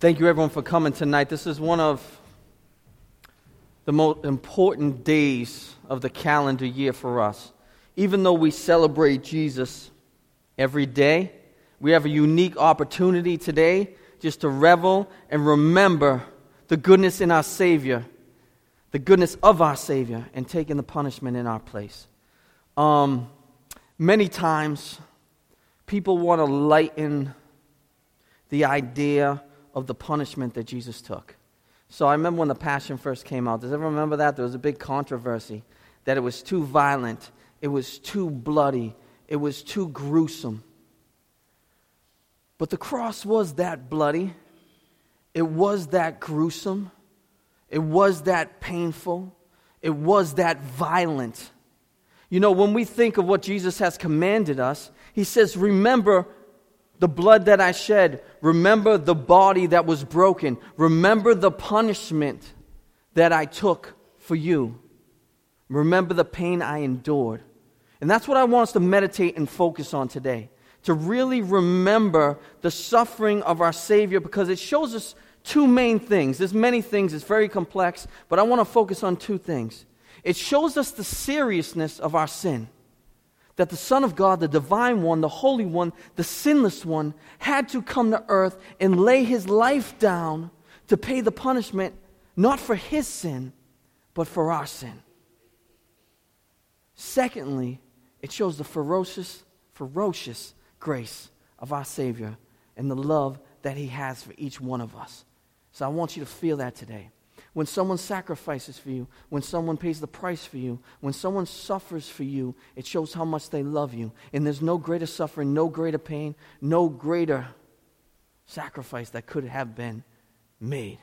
Thank you, everyone, for coming tonight. This is one of the most important days of the calendar year for us. Even though we celebrate Jesus every day, we have a unique opportunity today just to revel and remember the goodness in our Savior, the goodness of our Savior, and taking the punishment in our place. Um, many times, people want to lighten the idea of the punishment that Jesus took. So I remember when the Passion first came out. Does everyone remember that? There was a big controversy that it was too violent, it was too bloody, it was too gruesome. But the cross was that bloody, it was that gruesome, it was that painful, it was that violent. You know, when we think of what Jesus has commanded us, he says, Remember the blood that I shed. Remember the body that was broken. Remember the punishment that I took for you. Remember the pain I endured. And that's what I want us to meditate and focus on today. To really remember the suffering of our Savior because it shows us two main things. There's many things, it's very complex, but I want to focus on two things. It shows us the seriousness of our sin that the Son of God, the divine one, the holy one, the sinless one, had to come to earth and lay his life down to pay the punishment, not for his sin, but for our sin. Secondly, it shows the ferocious, ferocious grace of our Savior and the love that he has for each one of us. So I want you to feel that today. When someone sacrifices for you, when someone pays the price for you, when someone suffers for you, it shows how much they love you. And there's no greater suffering, no greater pain, no greater sacrifice that could have been made.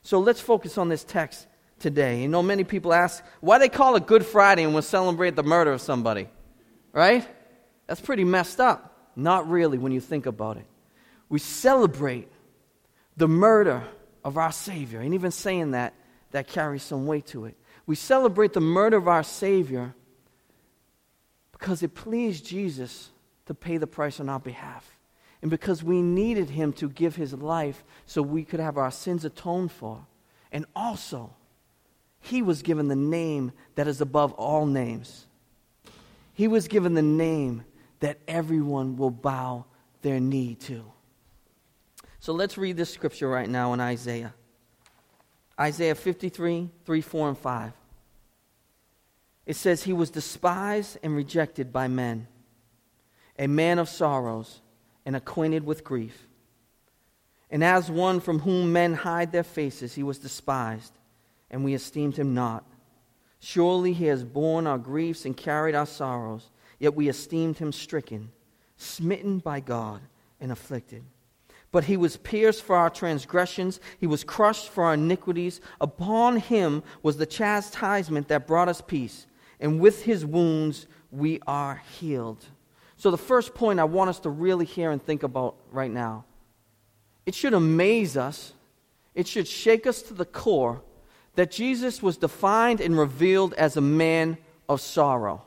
So let's focus on this text today. You know, many people ask why they call it Good Friday and we celebrate the murder of somebody, right? That's pretty messed up. Not really when you think about it. We celebrate the murder of our Savior. And even saying that, that carries some weight to it. We celebrate the murder of our Savior because it pleased Jesus to pay the price on our behalf. And because we needed him to give his life so we could have our sins atoned for. And also, he was given the name that is above all names. He was given the name that everyone will bow their knee to. So let's read this scripture right now in Isaiah. Isaiah 53, 3, 4, and 5. It says, He was despised and rejected by men, a man of sorrows and acquainted with grief. And as one from whom men hide their faces, he was despised, and we esteemed him not. Surely he has borne our griefs and carried our sorrows, yet we esteemed him stricken, smitten by God, and afflicted. But he was pierced for our transgressions, he was crushed for our iniquities. Upon him was the chastisement that brought us peace, and with his wounds we are healed. So, the first point I want us to really hear and think about right now it should amaze us, it should shake us to the core that Jesus was defined and revealed as a man of sorrow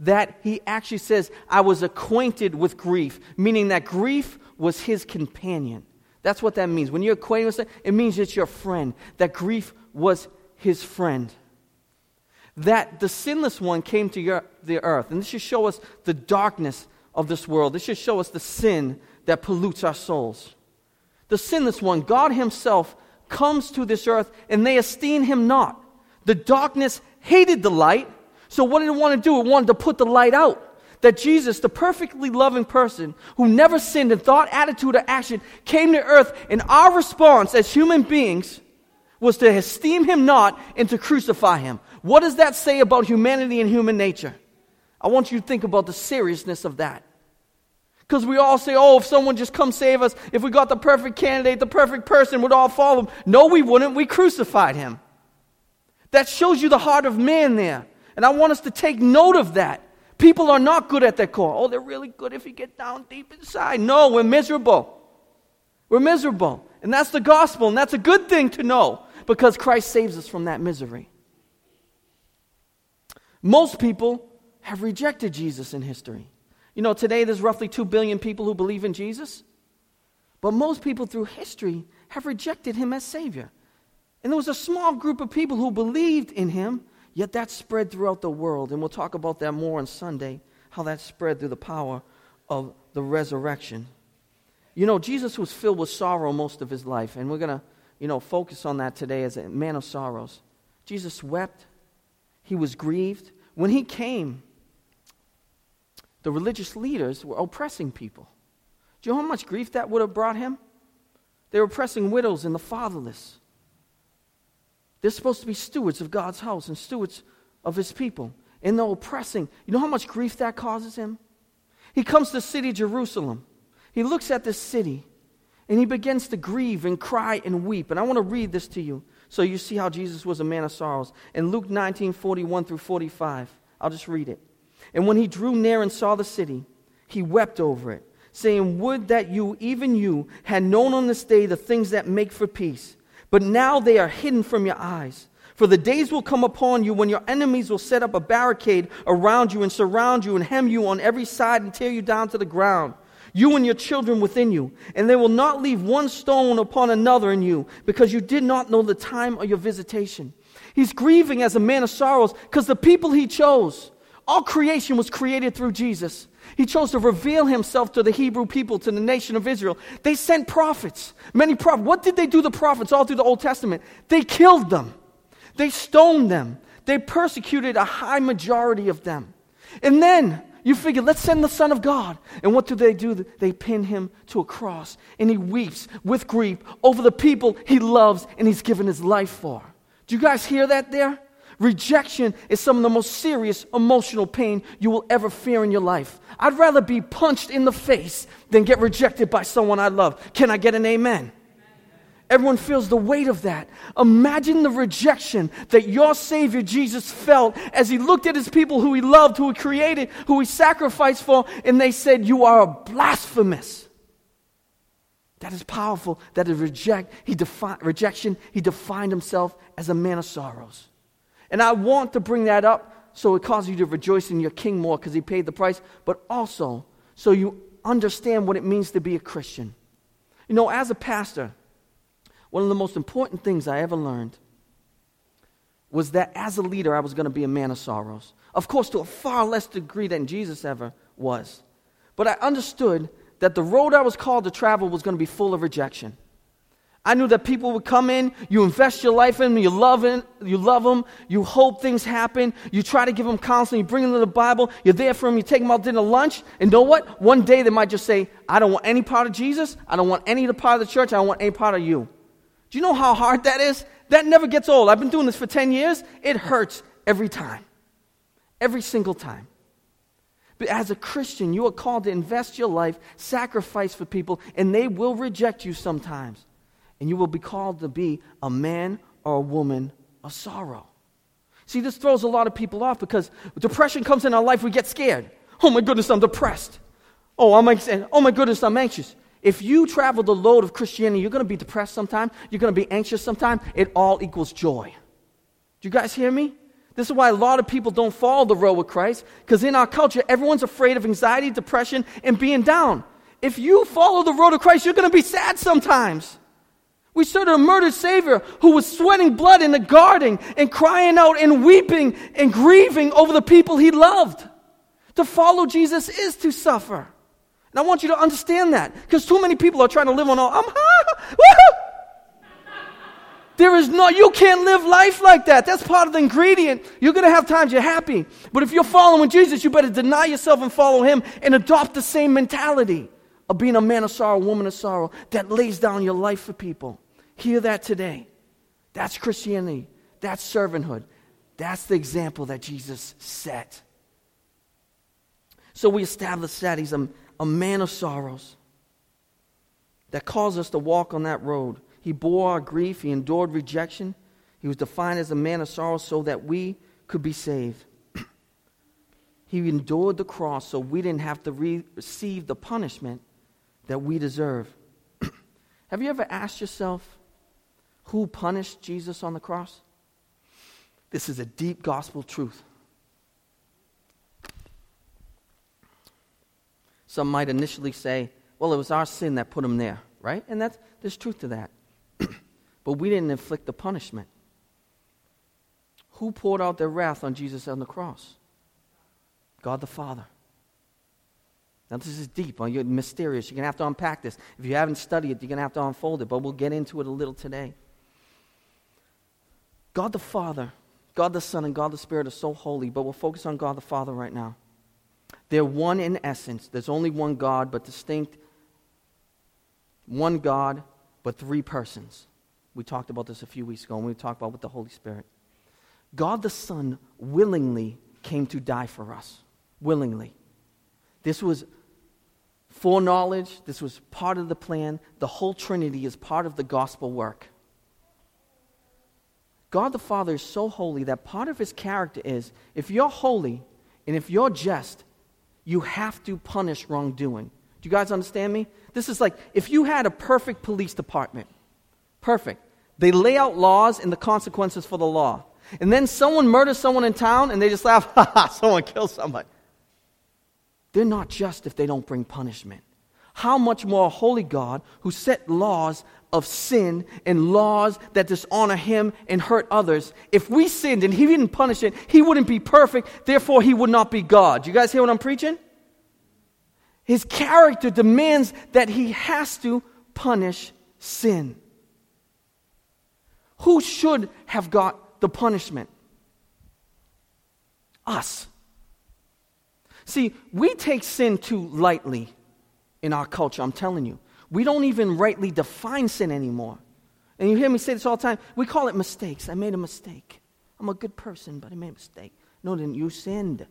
that he actually says, I was acquainted with grief, meaning that grief was his companion. That's what that means. When you're acquainted with it, it means it's your friend, that grief was his friend. That the sinless one came to your, the earth. And this should show us the darkness of this world. This should show us the sin that pollutes our souls. The sinless one, God Himself, comes to this earth and they esteem Him not. The darkness hated the light, so, what did it want to do? It wanted to put the light out. That Jesus, the perfectly loving person who never sinned in thought, attitude, or action, came to earth, and our response as human beings was to esteem him not and to crucify him. What does that say about humanity and human nature? I want you to think about the seriousness of that. Because we all say, oh, if someone just come save us, if we got the perfect candidate, the perfect person, we'd all follow him. No, we wouldn't. We crucified him. That shows you the heart of man there. And I want us to take note of that. People are not good at their core. Oh, they're really good if you get down deep inside. No, we're miserable. We're miserable. And that's the gospel, and that's a good thing to know because Christ saves us from that misery. Most people have rejected Jesus in history. You know, today there's roughly 2 billion people who believe in Jesus. But most people through history have rejected him as Savior. And there was a small group of people who believed in him, yet that spread throughout the world. And we'll talk about that more on Sunday, how that spread through the power of the resurrection. You know, Jesus was filled with sorrow most of his life, and we're going to, you know, focus on that today as a man of sorrows. Jesus wept, he was grieved. When he came, the religious leaders were oppressing people. Do you know how much grief that would have brought him? They were oppressing widows and the fatherless. They're supposed to be stewards of God's house and stewards of his people. And they're oppressing. You know how much grief that causes him? He comes to the city Jerusalem. He looks at this city and he begins to grieve and cry and weep. And I want to read this to you so you see how Jesus was a man of sorrows. In Luke 19 41 through 45, I'll just read it. And when he drew near and saw the city, he wept over it saying, Would that you, even you, had known on this day the things that make for peace. But now they are hidden from your eyes. For the days will come upon you when your enemies will set up a barricade around you and surround you and hem you on every side and tear you down to the ground, you and your children within you. And they will not leave one stone upon another in you, because you did not know the time of your visitation. He's grieving as a man of sorrows because the people he chose, all creation was created through Jesus. He chose to reveal himself to the Hebrew people, to the nation of Israel. They sent prophets, many prophets. What did they do, the prophets, all through the Old Testament? They killed them, they stoned them, they persecuted a high majority of them. And then you figure, let's send the Son of God. And what do they do? They pin him to a cross, and he weeps with grief over the people he loves and he's given his life for. Do you guys hear that there? Rejection is some of the most serious emotional pain you will ever fear in your life. I'd rather be punched in the face than get rejected by someone I love. Can I get an amen? Everyone feels the weight of that. Imagine the rejection that your Savior Jesus felt as he looked at his people who he loved, who he created, who he sacrificed for, and they said, You are blasphemous. That is powerful. That is reject, he defi- rejection. He defined himself as a man of sorrows. And I want to bring that up so it causes you to rejoice in your king more because he paid the price, but also so you understand what it means to be a Christian. You know, as a pastor, one of the most important things I ever learned was that as a leader, I was going to be a man of sorrows. Of course, to a far less degree than Jesus ever was. But I understood that the road I was called to travel was going to be full of rejection. I knew that people would come in, you invest your life in them, you love, them, you love them, you hope things happen, you try to give them counseling, you bring them to the Bible, you're there for them, you take them out to dinner, lunch, and know what? One day they might just say, I don't want any part of Jesus, I don't want any part of the church, I don't want any part of you. Do you know how hard that is? That never gets old. I've been doing this for 10 years. It hurts every time. Every single time. But as a Christian, you are called to invest your life, sacrifice for people, and they will reject you sometimes and you will be called to be a man or a woman of sorrow. See, this throws a lot of people off because depression comes in our life, we get scared. Oh my goodness, I'm depressed. Oh, I'm anxious. Oh my goodness, I'm anxious. If you travel the load of Christianity, you're going to be depressed sometime, you're going to be anxious sometime. It all equals joy. Do you guys hear me? This is why a lot of people don't follow the road with Christ, because in our culture, everyone's afraid of anxiety, depression, and being down. If you follow the road of Christ, you're going to be sad sometimes. We serve a murdered Savior who was sweating blood in the garden and crying out and weeping and grieving over the people he loved. To follow Jesus is to suffer. And I want you to understand that because too many people are trying to live on all, I'm There is no, you can't live life like that. That's part of the ingredient. You're going to have times you're happy. But if you're following Jesus, you better deny yourself and follow him and adopt the same mentality of being a man of sorrow, woman of sorrow that lays down your life for people. Hear that today. That's Christianity. That's servanthood. That's the example that Jesus set. So we establish that he's a, a man of sorrows that calls us to walk on that road. He bore our grief, he endured rejection. He was defined as a man of sorrows so that we could be saved. he endured the cross so we didn't have to re- receive the punishment that we deserve. have you ever asked yourself, who punished Jesus on the cross? This is a deep gospel truth. Some might initially say, well, it was our sin that put him there, right? And that's, there's truth to that. but we didn't inflict the punishment. Who poured out their wrath on Jesus on the cross? God the Father. Now, this is deep, you're mysterious. You're going to have to unpack this. If you haven't studied it, you're going to have to unfold it, but we'll get into it a little today. God the Father, God the Son, and God the Spirit are so holy, but we'll focus on God the Father right now. They're one in essence. There's only one God, but distinct. One God, but three persons. We talked about this a few weeks ago, and we talked about with the Holy Spirit. God the Son willingly came to die for us. Willingly. This was foreknowledge, this was part of the plan. The whole Trinity is part of the gospel work. God the Father is so holy that part of his character is if you're holy and if you're just, you have to punish wrongdoing. Do you guys understand me? This is like if you had a perfect police department, perfect. They lay out laws and the consequences for the law. And then someone murders someone in town and they just laugh, ha ha, someone killed somebody. They're not just if they don't bring punishment. How much more holy God who set laws of sin and laws that dishonor him and hurt others, if we sinned and he didn't punish it, he wouldn't be perfect, therefore he would not be God. You guys hear what I'm preaching? His character demands that he has to punish sin. Who should have got the punishment? Us. See, we take sin too lightly in our culture, I'm telling you. We don't even rightly define sin anymore. And you hear me say this all the time. We call it mistakes. I made a mistake. I'm a good person, but I made a mistake. No, then you sinned.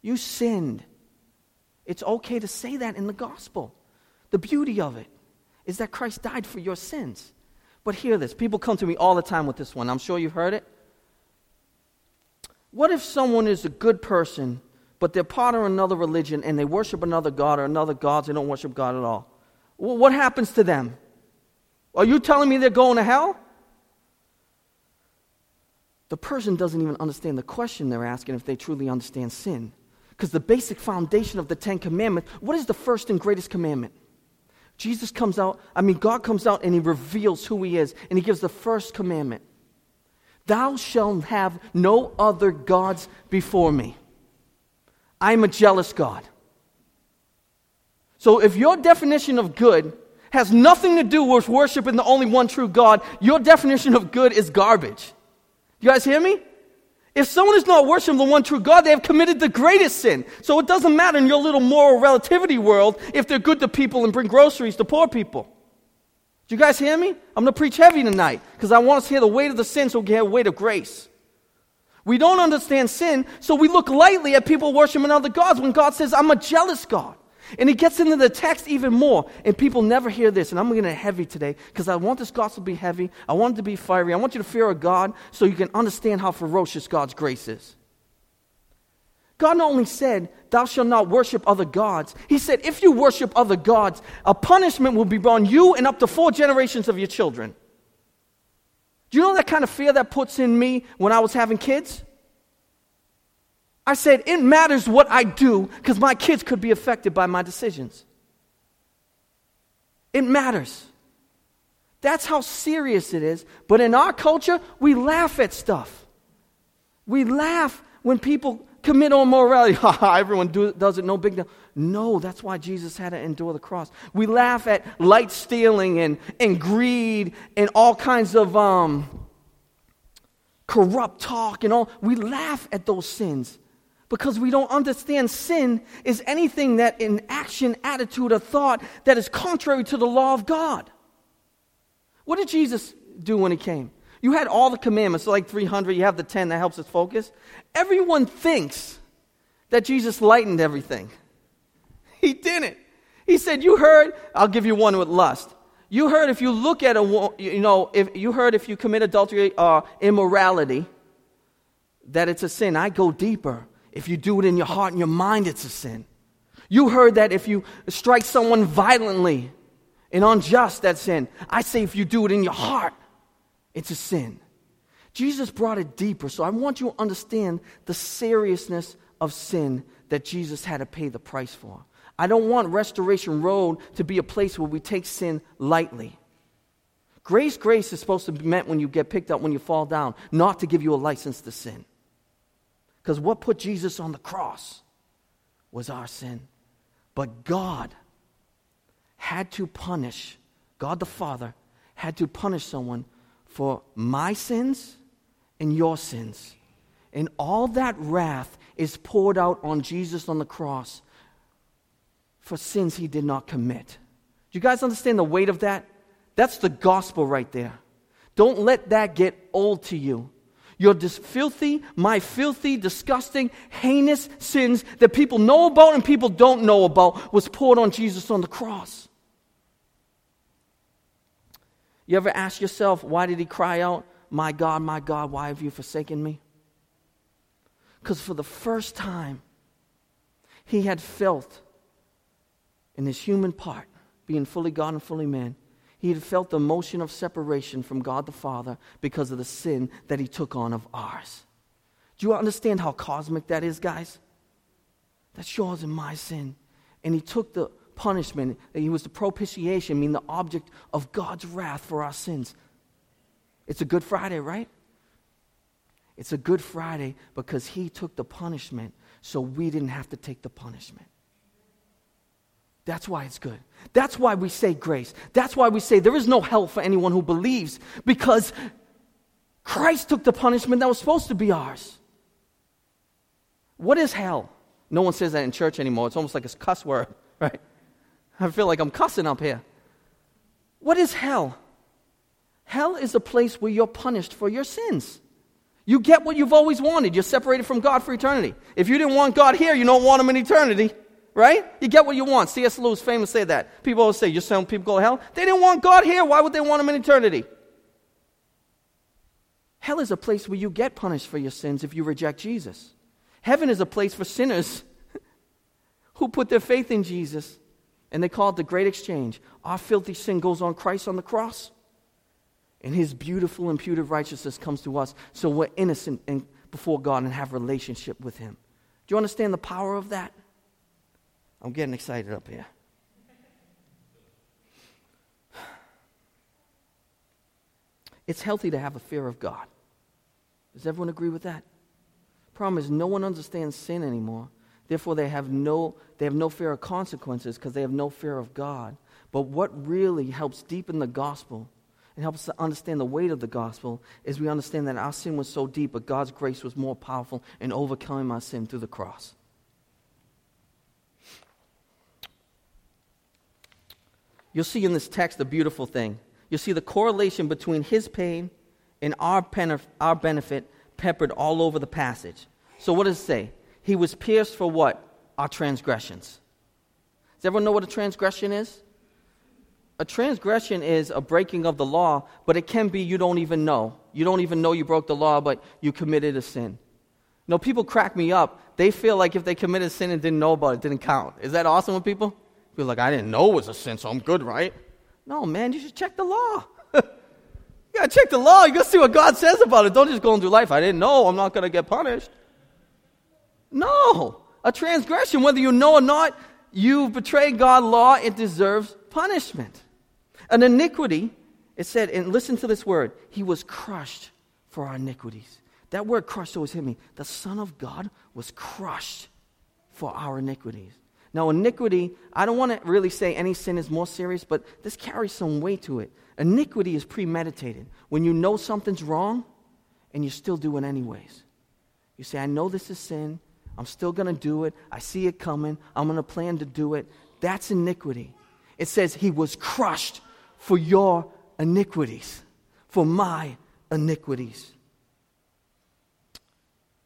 You sinned. It's okay to say that in the gospel. The beauty of it is that Christ died for your sins. But hear this. People come to me all the time with this one. I'm sure you've heard it. What if someone is a good person but they're part of another religion and they worship another God or another gods, they don't worship God at all. What happens to them? Are you telling me they're going to hell? The person doesn't even understand the question they're asking if they truly understand sin. Because the basic foundation of the Ten Commandments, what is the first and greatest commandment? Jesus comes out, I mean, God comes out and He reveals who He is, and He gives the first commandment Thou shalt have no other gods before me. I'm a jealous God. So if your definition of good has nothing to do with worshiping the only one true God, your definition of good is garbage. You guys hear me? If someone is not worshiping the one true God, they have committed the greatest sin. So it doesn't matter in your little moral relativity world if they're good to people and bring groceries to poor people. Do you guys hear me? I'm going to preach heavy tonight because I want us to hear the weight of the sin so we can have weight of grace. We don't understand sin, so we look lightly at people worshiping other gods when God says, I'm a jealous God. And he gets into the text even more, and people never hear this. And I'm going to heavy today because I want this gospel to be heavy. I want it to be fiery. I want you to fear a God so you can understand how ferocious God's grace is. God not only said, Thou shalt not worship other gods, He said, If you worship other gods, a punishment will be on you and up to four generations of your children. Do you know that kind of fear that puts in me when I was having kids? I said, it matters what I do because my kids could be affected by my decisions. It matters. That's how serious it is. But in our culture, we laugh at stuff. We laugh when people commit on morality. Everyone do, does it, no big deal. No, that's why Jesus had to endure the cross. We laugh at light stealing and, and greed and all kinds of um, corrupt talk and all. We laugh at those sins because we don't understand sin is anything that in action, attitude, or thought that is contrary to the law of God. What did Jesus do when he came? You had all the commandments, like 300, you have the 10 that helps us focus. Everyone thinks that Jesus lightened everything. He didn't. He said, You heard, I'll give you one with lust. You heard if you look at a, you know, if you heard if you commit adultery or uh, immorality, that it's a sin. I go deeper. If you do it in your heart and your mind, it's a sin. You heard that if you strike someone violently and unjust, that's sin. I say if you do it in your heart, it's a sin. Jesus brought it deeper. So I want you to understand the seriousness of sin that Jesus had to pay the price for. I don't want Restoration Road to be a place where we take sin lightly. Grace, grace is supposed to be meant when you get picked up, when you fall down, not to give you a license to sin. Because what put Jesus on the cross was our sin. But God had to punish, God the Father had to punish someone for my sins and your sins. And all that wrath is poured out on Jesus on the cross for sins he did not commit. Do you guys understand the weight of that? That's the gospel right there. Don't let that get old to you. Your dis- filthy, my filthy, disgusting, heinous sins that people know about and people don't know about was poured on Jesus on the cross. You ever ask yourself, why did he cry out, My God, my God, why have you forsaken me? Because for the first time, he had felt in his human part, being fully God and fully man, he had felt the motion of separation from God the Father because of the sin that he took on of ours. Do you understand how cosmic that is, guys? That's yours and my sin. And he took the punishment, he was the propitiation, meaning the object of God's wrath for our sins. It's a Good Friday, right? It's a Good Friday because he took the punishment so we didn't have to take the punishment. That's why it's good. That's why we say grace. That's why we say there is no hell for anyone who believes because Christ took the punishment that was supposed to be ours. What is hell? No one says that in church anymore. It's almost like a cuss word, right? I feel like I'm cussing up here. What is hell? Hell is a place where you're punished for your sins. You get what you've always wanted. You're separated from God for eternity. If you didn't want God here, you don't want Him in eternity right? You get what you want. C.S. Lewis famous say that. People always say, you're saying people go to hell? They didn't want God here. Why would they want him in eternity? Hell is a place where you get punished for your sins if you reject Jesus. Heaven is a place for sinners who put their faith in Jesus, and they call it the great exchange. Our filthy sin goes on Christ on the cross, and his beautiful imputed righteousness comes to us, so we're innocent before God and have relationship with him. Do you understand the power of that? I'm getting excited up here. It's healthy to have a fear of God. Does everyone agree with that? Problem is, no one understands sin anymore. Therefore, they have no, they have no fear of consequences because they have no fear of God. But what really helps deepen the gospel and helps us to understand the weight of the gospel is we understand that our sin was so deep, but God's grace was more powerful in overcoming our sin through the cross. You'll see in this text a beautiful thing. You'll see the correlation between his pain and our, pen- our benefit peppered all over the passage. So, what does it say? He was pierced for what? Our transgressions. Does everyone know what a transgression is? A transgression is a breaking of the law, but it can be you don't even know. You don't even know you broke the law, but you committed a sin. You know, people crack me up. They feel like if they committed a sin and didn't know about it, it didn't count. Is that awesome with people? Feel like I didn't know it was a sin, so I'm good, right? No, man, you should check the law. you gotta check the law. You gotta see what God says about it. Don't just go and do life. I didn't know. I'm not gonna get punished. No, a transgression, whether you know or not, you've betrayed God's law. It deserves punishment. An iniquity. It said, and listen to this word. He was crushed for our iniquities. That word crushed always hit me. The Son of God was crushed for our iniquities. Now, iniquity, I don't want to really say any sin is more serious, but this carries some weight to it. Iniquity is premeditated. When you know something's wrong and you still do it anyways. You say, I know this is sin. I'm still going to do it. I see it coming. I'm going to plan to do it. That's iniquity. It says he was crushed for your iniquities, for my iniquities.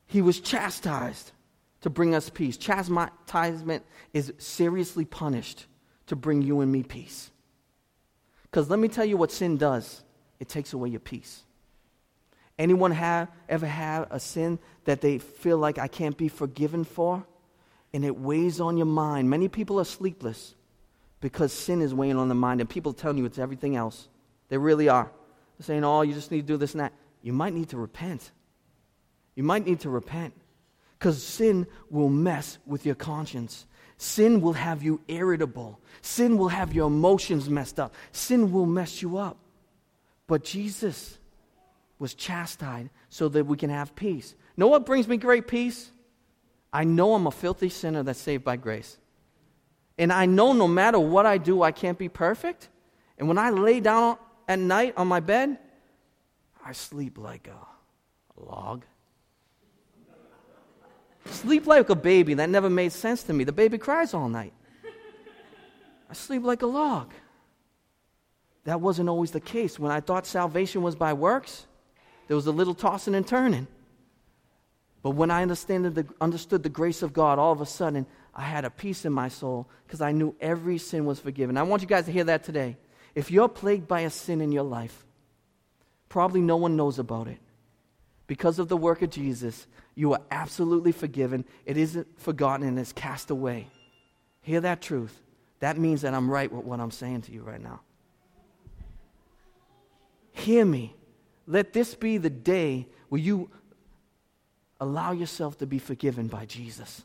He was chastised to bring us peace. Chastisement is seriously punished to bring you and me peace. Because let me tell you what sin does it takes away your peace. Anyone have ever had a sin that they feel like I can't be forgiven for? And it weighs on your mind. Many people are sleepless because sin is weighing on the mind, and people telling you it's everything else. They really are. They're saying, oh, you just need to do this and that. You might need to repent. You might need to repent because sin will mess with your conscience. Sin will have you irritable. Sin will have your emotions messed up. Sin will mess you up. But Jesus was chastised so that we can have peace. Know what brings me great peace? I know I'm a filthy sinner that's saved by grace. And I know no matter what I do, I can't be perfect. And when I lay down at night on my bed, I sleep like a log. Sleep like a baby. That never made sense to me. The baby cries all night. I sleep like a log. That wasn't always the case. When I thought salvation was by works, there was a little tossing and turning. But when I the, understood the grace of God, all of a sudden, I had a peace in my soul because I knew every sin was forgiven. I want you guys to hear that today. If you're plagued by a sin in your life, probably no one knows about it. Because of the work of Jesus, you are absolutely forgiven. It isn't forgotten and it's cast away. Hear that truth. That means that I'm right with what I'm saying to you right now. Hear me. Let this be the day where you allow yourself to be forgiven by Jesus.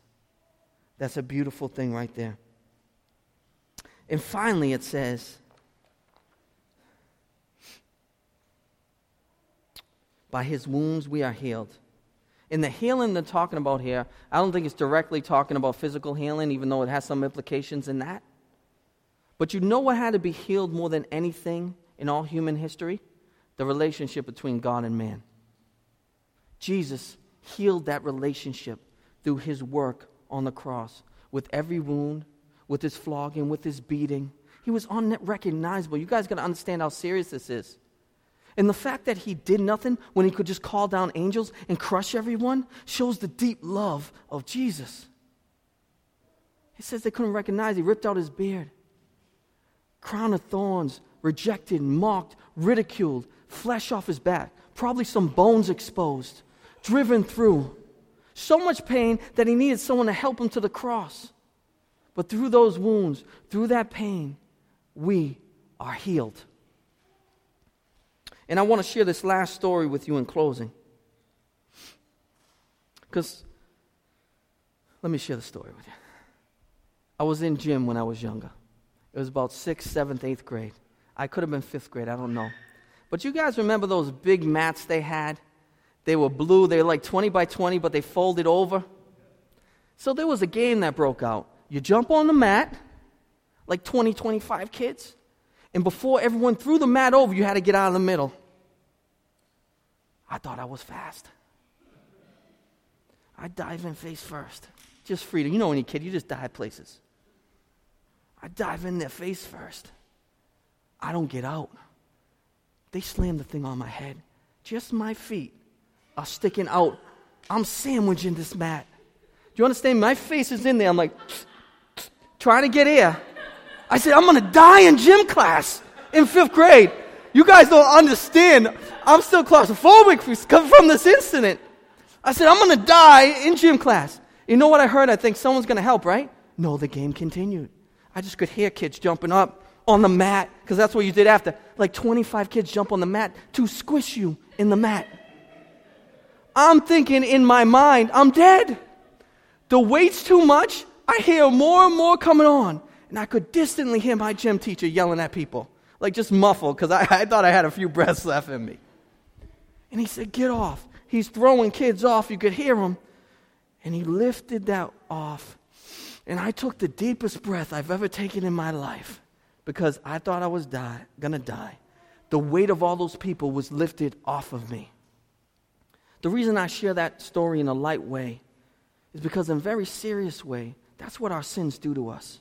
That's a beautiful thing right there. And finally, it says, By his wounds we are healed. In the healing they're talking about here, I don't think it's directly talking about physical healing, even though it has some implications in that. But you know what had to be healed more than anything in all human history? The relationship between God and man. Jesus healed that relationship through his work on the cross with every wound, with his flogging, with his beating. He was unrecognizable. You guys got to understand how serious this is. And the fact that he did nothing when he could just call down angels and crush everyone shows the deep love of Jesus. He says they couldn't recognize. He ripped out his beard. Crown of thorns, rejected, mocked, ridiculed, flesh off his back, probably some bones exposed, driven through. So much pain that he needed someone to help him to the cross. But through those wounds, through that pain, we are healed. And I want to share this last story with you in closing. Because, let me share the story with you. I was in gym when I was younger. It was about sixth, seventh, eighth grade. I could have been fifth grade, I don't know. But you guys remember those big mats they had? They were blue, they were like 20 by 20, but they folded over. So there was a game that broke out. You jump on the mat, like 20, 25 kids, and before everyone threw the mat over, you had to get out of the middle. I thought I was fast. I dive in face first. Just freedom. You know, any kid, you just dive places. I dive in there face first. I don't get out. They slam the thing on my head. Just my feet are sticking out. I'm sandwiching this mat. Do you understand? My face is in there. I'm like, trying to get air. I said, I'm going to die in gym class in fifth grade. You guys don't understand. I'm still claustrophobic from this incident. I said, I'm going to die in gym class. You know what I heard? I think someone's going to help, right? No, the game continued. I just could hear kids jumping up on the mat, because that's what you did after. Like 25 kids jump on the mat to squish you in the mat. I'm thinking in my mind, I'm dead. The weight's too much. I hear more and more coming on. And I could distantly hear my gym teacher yelling at people like just muffled because I, I thought I had a few breaths left in me. And he said, Get off. He's throwing kids off. You could hear him. And he lifted that off. And I took the deepest breath I've ever taken in my life because I thought I was die, gonna die. The weight of all those people was lifted off of me. The reason I share that story in a light way is because, in a very serious way, that's what our sins do to us.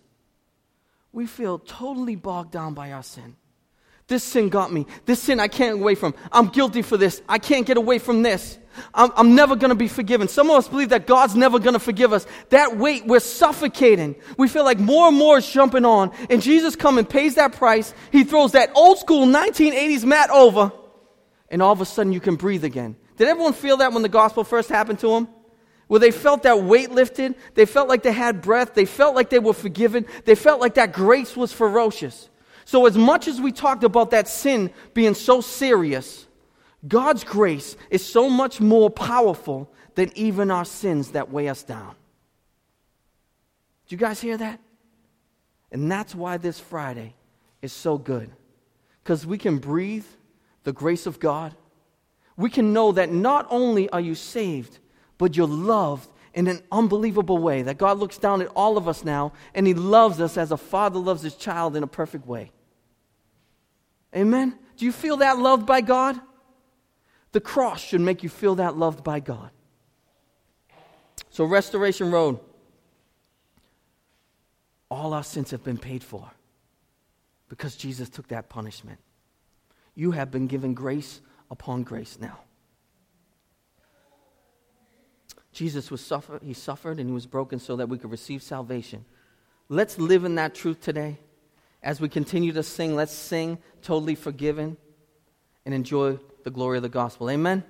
We feel totally bogged down by our sin. This sin got me. This sin I can't get away from. I'm guilty for this. I can't get away from this. I'm, I'm never going to be forgiven. Some of us believe that God's never going to forgive us. That weight, we're suffocating. We feel like more and more is jumping on. And Jesus comes and pays that price. He throws that old school 1980s mat over. And all of a sudden you can breathe again. Did everyone feel that when the gospel first happened to them? Where they felt that weight lifted. They felt like they had breath. They felt like they were forgiven. They felt like that grace was ferocious. So, as much as we talked about that sin being so serious, God's grace is so much more powerful than even our sins that weigh us down. Do you guys hear that? And that's why this Friday is so good. Because we can breathe the grace of God. We can know that not only are you saved, but you're loved in an unbelievable way. That God looks down at all of us now and He loves us as a father loves his child in a perfect way. Amen? Do you feel that loved by God? The cross should make you feel that loved by God. So, Restoration Road, all our sins have been paid for because Jesus took that punishment. You have been given grace upon grace now. Jesus was suffer, he suffered and he was broken so that we could receive salvation. Let's live in that truth today. As we continue to sing, let's sing totally forgiven and enjoy the glory of the gospel. Amen.